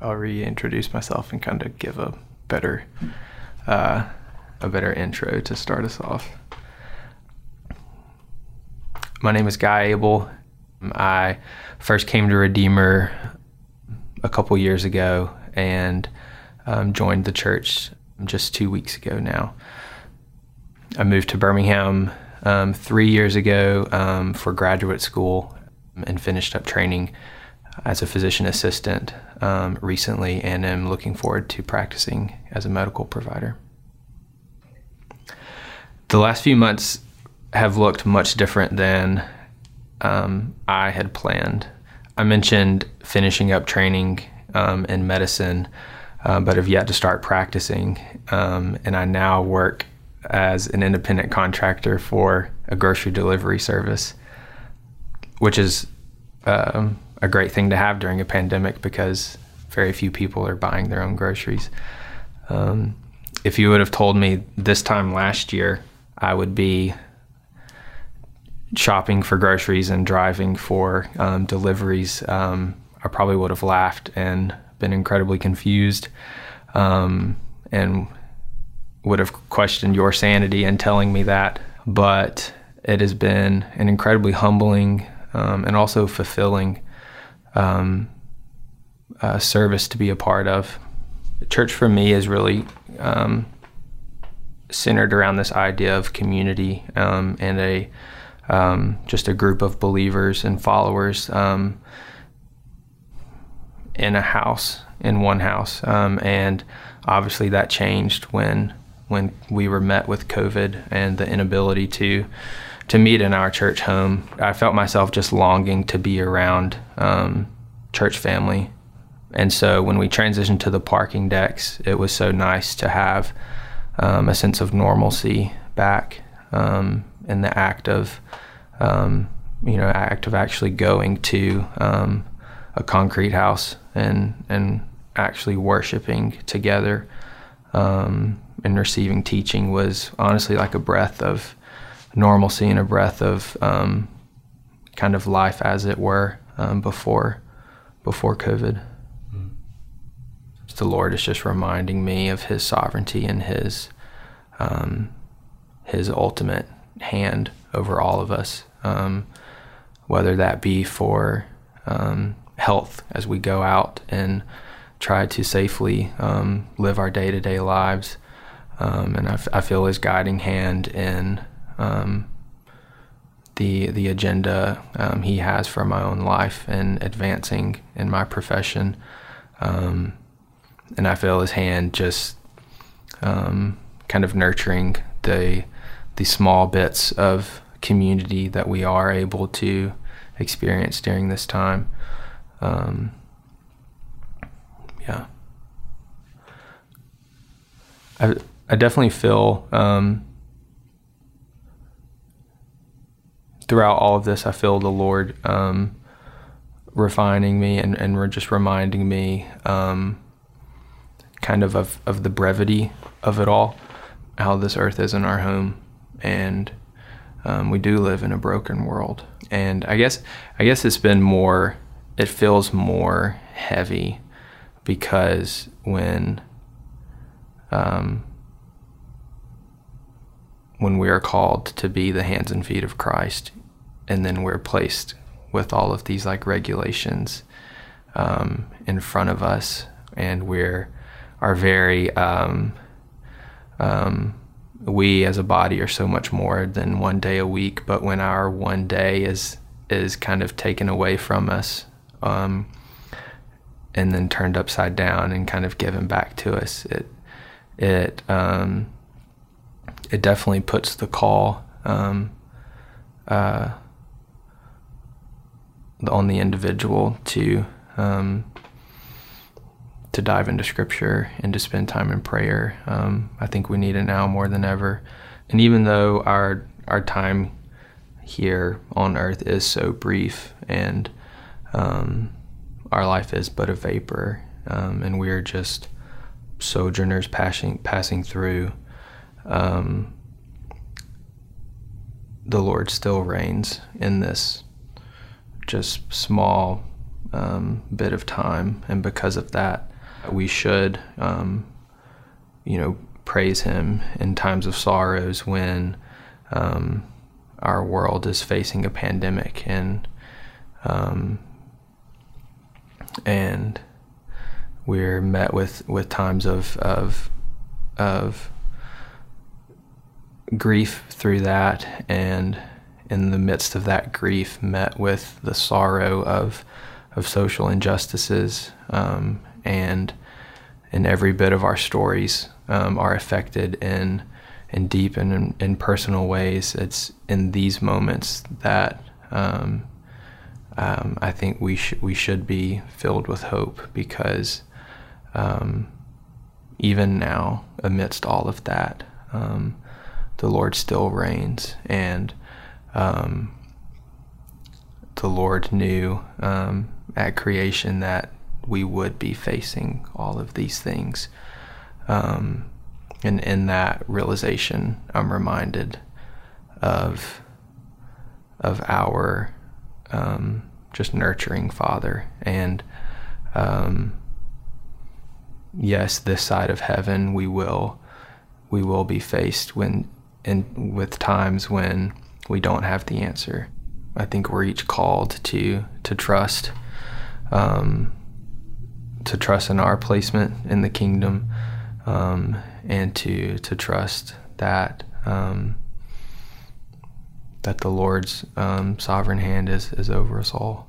I'll reintroduce myself and kind of give a better uh, a better intro to start us off. My name is Guy Abel. I first came to Redeemer a couple years ago and um, joined the church just two weeks ago now. I moved to Birmingham um, three years ago um, for graduate school and finished up training as a physician assistant um, recently and am looking forward to practicing as a medical provider. The last few months have looked much different than um, I had planned. I mentioned finishing up training um, in medicine, uh, but have yet to start practicing. Um, and I now work as an independent contractor for a grocery delivery service, which is um, a great thing to have during a pandemic because very few people are buying their own groceries. Um, if you would have told me this time last year I would be shopping for groceries and driving for um, deliveries, um, I probably would have laughed and been incredibly confused um, and would have questioned your sanity in telling me that. But it has been an incredibly humbling um, and also fulfilling um, uh, service to be a part of. Church for me is really um, centered around this idea of community um, and a um, just a group of believers and followers um, in a house in one house um, and obviously that changed when when we were met with COVID and the inability to to meet in our church home. I felt myself just longing to be around um, church family. And so when we transitioned to the parking decks, it was so nice to have um, a sense of normalcy back um, in the act of, um, you know, act of actually going to um, a concrete house and and actually worshiping together um, and receiving teaching was honestly like a breath of normalcy and a breath of um, kind of life as it were um, before before COVID. Mm-hmm. The Lord is just reminding me of His sovereignty and His um, His ultimate hand over all of us, um, whether that be for um, health as we go out and try to safely um, live our day to day lives. And I, f- I feel his guiding hand in um, the the agenda um, he has for my own life and advancing in my profession. Um, and I feel his hand just um, kind of nurturing the the small bits of community that we are able to experience during this time. Um, yeah. I I definitely feel um, throughout all of this, I feel the Lord um, refining me and, and just reminding me um, kind of, of of the brevity of it all, how this earth isn't our home, and um, we do live in a broken world. And I guess I guess it's been more. It feels more heavy because when um, when we are called to be the hands and feet of Christ, and then we're placed with all of these like regulations um, in front of us, and we're are very um, um, we as a body are so much more than one day a week. But when our one day is is kind of taken away from us, um, and then turned upside down and kind of given back to us. It it um, it definitely puts the call um, uh, on the individual to um, to dive into scripture and to spend time in prayer. Um, I think we need it now more than ever. And even though our our time here on earth is so brief and um, our life is but a vapor, um, and we're just sojourners passing passing through. Um, the Lord still reigns in this just small um, bit of time, and because of that, we should, um, you know, praise Him in times of sorrows when um, our world is facing a pandemic and um, and we're met with, with times of of of grief through that and in the midst of that grief met with the sorrow of of social injustices um, and in every bit of our stories um, are affected in in deep and in, in, personal ways. It's in these moments that um, um, I think we should we should be filled with hope because um, even now, amidst all of that, um, the Lord still reigns, and um, the Lord knew um, at creation that we would be facing all of these things. Um, and in that realization, I'm reminded of of our um, just nurturing Father, and um, yes, this side of heaven, we will we will be faced when in with times when we don't have the answer. I think we're each called to to trust, um, to trust in our placement in the kingdom, um, and to to trust that um, that the Lord's um, sovereign hand is is over us all.